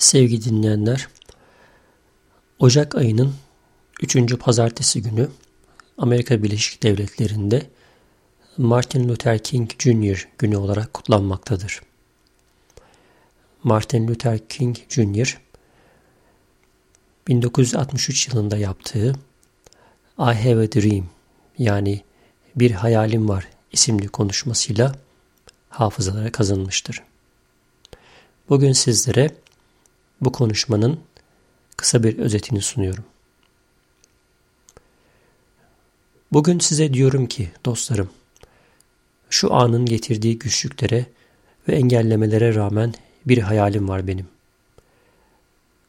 Sevgili dinleyenler, Ocak ayının 3. pazartesi günü Amerika Birleşik Devletleri'nde Martin Luther King Jr. günü olarak kutlanmaktadır. Martin Luther King Jr. 1963 yılında yaptığı I Have a Dream yani Bir Hayalim Var isimli konuşmasıyla hafızalara kazanmıştır. Bugün sizlere bu konuşmanın kısa bir özetini sunuyorum. Bugün size diyorum ki dostlarım, şu anın getirdiği güçlüklere ve engellemelere rağmen bir hayalim var benim.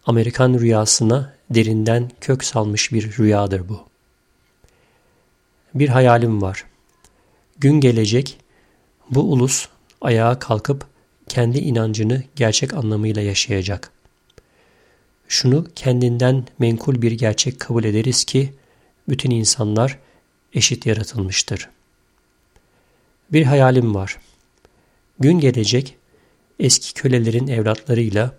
Amerikan rüyasına derinden kök salmış bir rüyadır bu. Bir hayalim var. Gün gelecek, bu ulus ayağa kalkıp kendi inancını gerçek anlamıyla yaşayacak. Şunu kendinden menkul bir gerçek kabul ederiz ki bütün insanlar eşit yaratılmıştır. Bir hayalim var. Gün gelecek eski kölelerin evlatlarıyla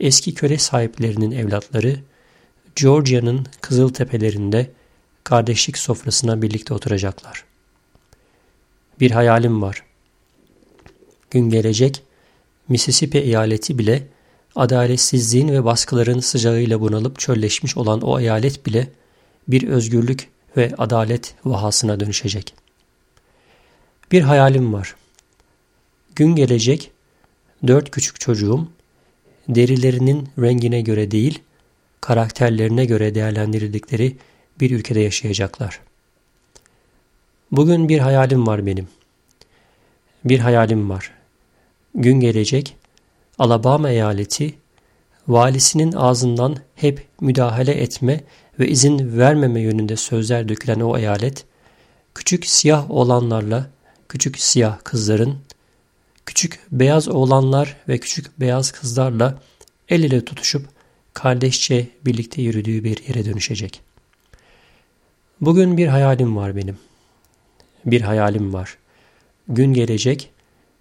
eski köle sahiplerinin evlatları Georgia'nın kızıl tepelerinde kardeşlik sofrasına birlikte oturacaklar. Bir hayalim var. Gün gelecek Mississippi eyaleti bile adaletsizliğin ve baskıların sıcağıyla bunalıp çölleşmiş olan o eyalet bile bir özgürlük ve adalet vahasına dönüşecek. Bir hayalim var. Gün gelecek, dört küçük çocuğum, derilerinin rengine göre değil, karakterlerine göre değerlendirildikleri bir ülkede yaşayacaklar. Bugün bir hayalim var benim. Bir hayalim var. Gün gelecek, Alabama eyaleti valisinin ağzından hep müdahale etme ve izin vermeme yönünde sözler dökülen o eyalet, küçük siyah oğlanlarla küçük siyah kızların, küçük beyaz oğlanlar ve küçük beyaz kızlarla el ele tutuşup kardeşçe birlikte yürüdüğü bir yere dönüşecek. Bugün bir hayalim var benim. Bir hayalim var. Gün gelecek,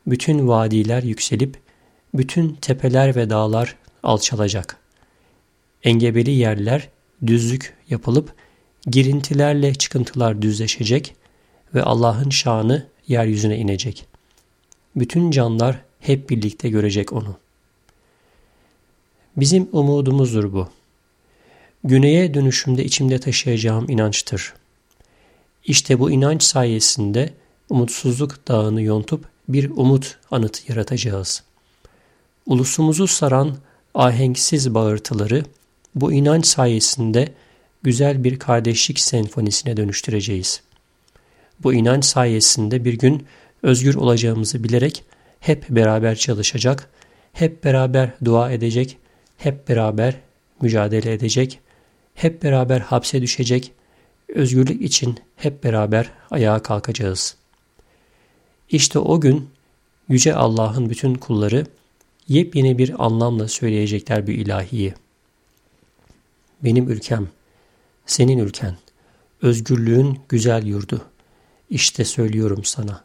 bütün vadiler yükselip bütün tepeler ve dağlar alçalacak. Engebeli yerler düzlük yapılıp girintilerle çıkıntılar düzleşecek ve Allah'ın şanı yeryüzüne inecek. Bütün canlar hep birlikte görecek onu. Bizim umudumuzdur bu. Güneye dönüşümde içimde taşıyacağım inançtır. İşte bu inanç sayesinde umutsuzluk dağını yontup bir umut anıtı yaratacağız.'' Ulusumuzu saran ahenksiz bağırtıları bu inanç sayesinde güzel bir kardeşlik senfonisine dönüştüreceğiz. Bu inanç sayesinde bir gün özgür olacağımızı bilerek hep beraber çalışacak, hep beraber dua edecek, hep beraber mücadele edecek, hep beraber hapse düşecek, özgürlük için hep beraber ayağa kalkacağız. İşte o gün Yüce Allah'ın bütün kulları yepyeni bir anlamla söyleyecekler bir ilahiyi. Benim ülkem, senin ülken, özgürlüğün güzel yurdu. İşte söylüyorum sana.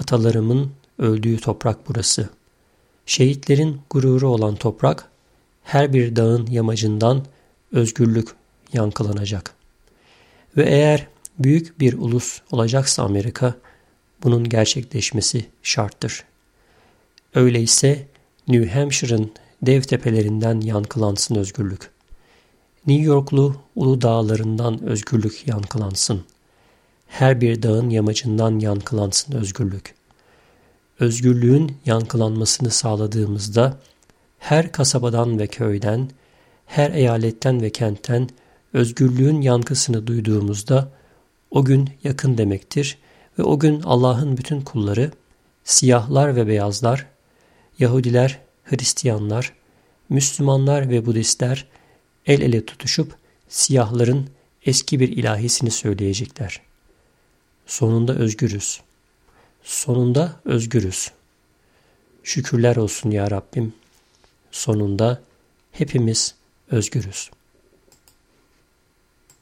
Atalarımın öldüğü toprak burası. Şehitlerin gururu olan toprak, her bir dağın yamacından özgürlük yankılanacak. Ve eğer büyük bir ulus olacaksa Amerika, bunun gerçekleşmesi şarttır. Öyleyse New Hampshire'ın dev tepelerinden yankılansın özgürlük. New Yorklu ulu dağlarından özgürlük yankılansın. Her bir dağın yamacından yankılansın özgürlük. Özgürlüğün yankılanmasını sağladığımızda her kasabadan ve köyden, her eyaletten ve kentten özgürlüğün yankısını duyduğumuzda o gün yakın demektir ve o gün Allah'ın bütün kulları, siyahlar ve beyazlar, Yahudiler, Hristiyanlar, Müslümanlar ve Budistler el ele tutuşup siyahların eski bir ilahisini söyleyecekler. Sonunda özgürüz. Sonunda özgürüz. Şükürler olsun ya Rabbim. Sonunda hepimiz özgürüz.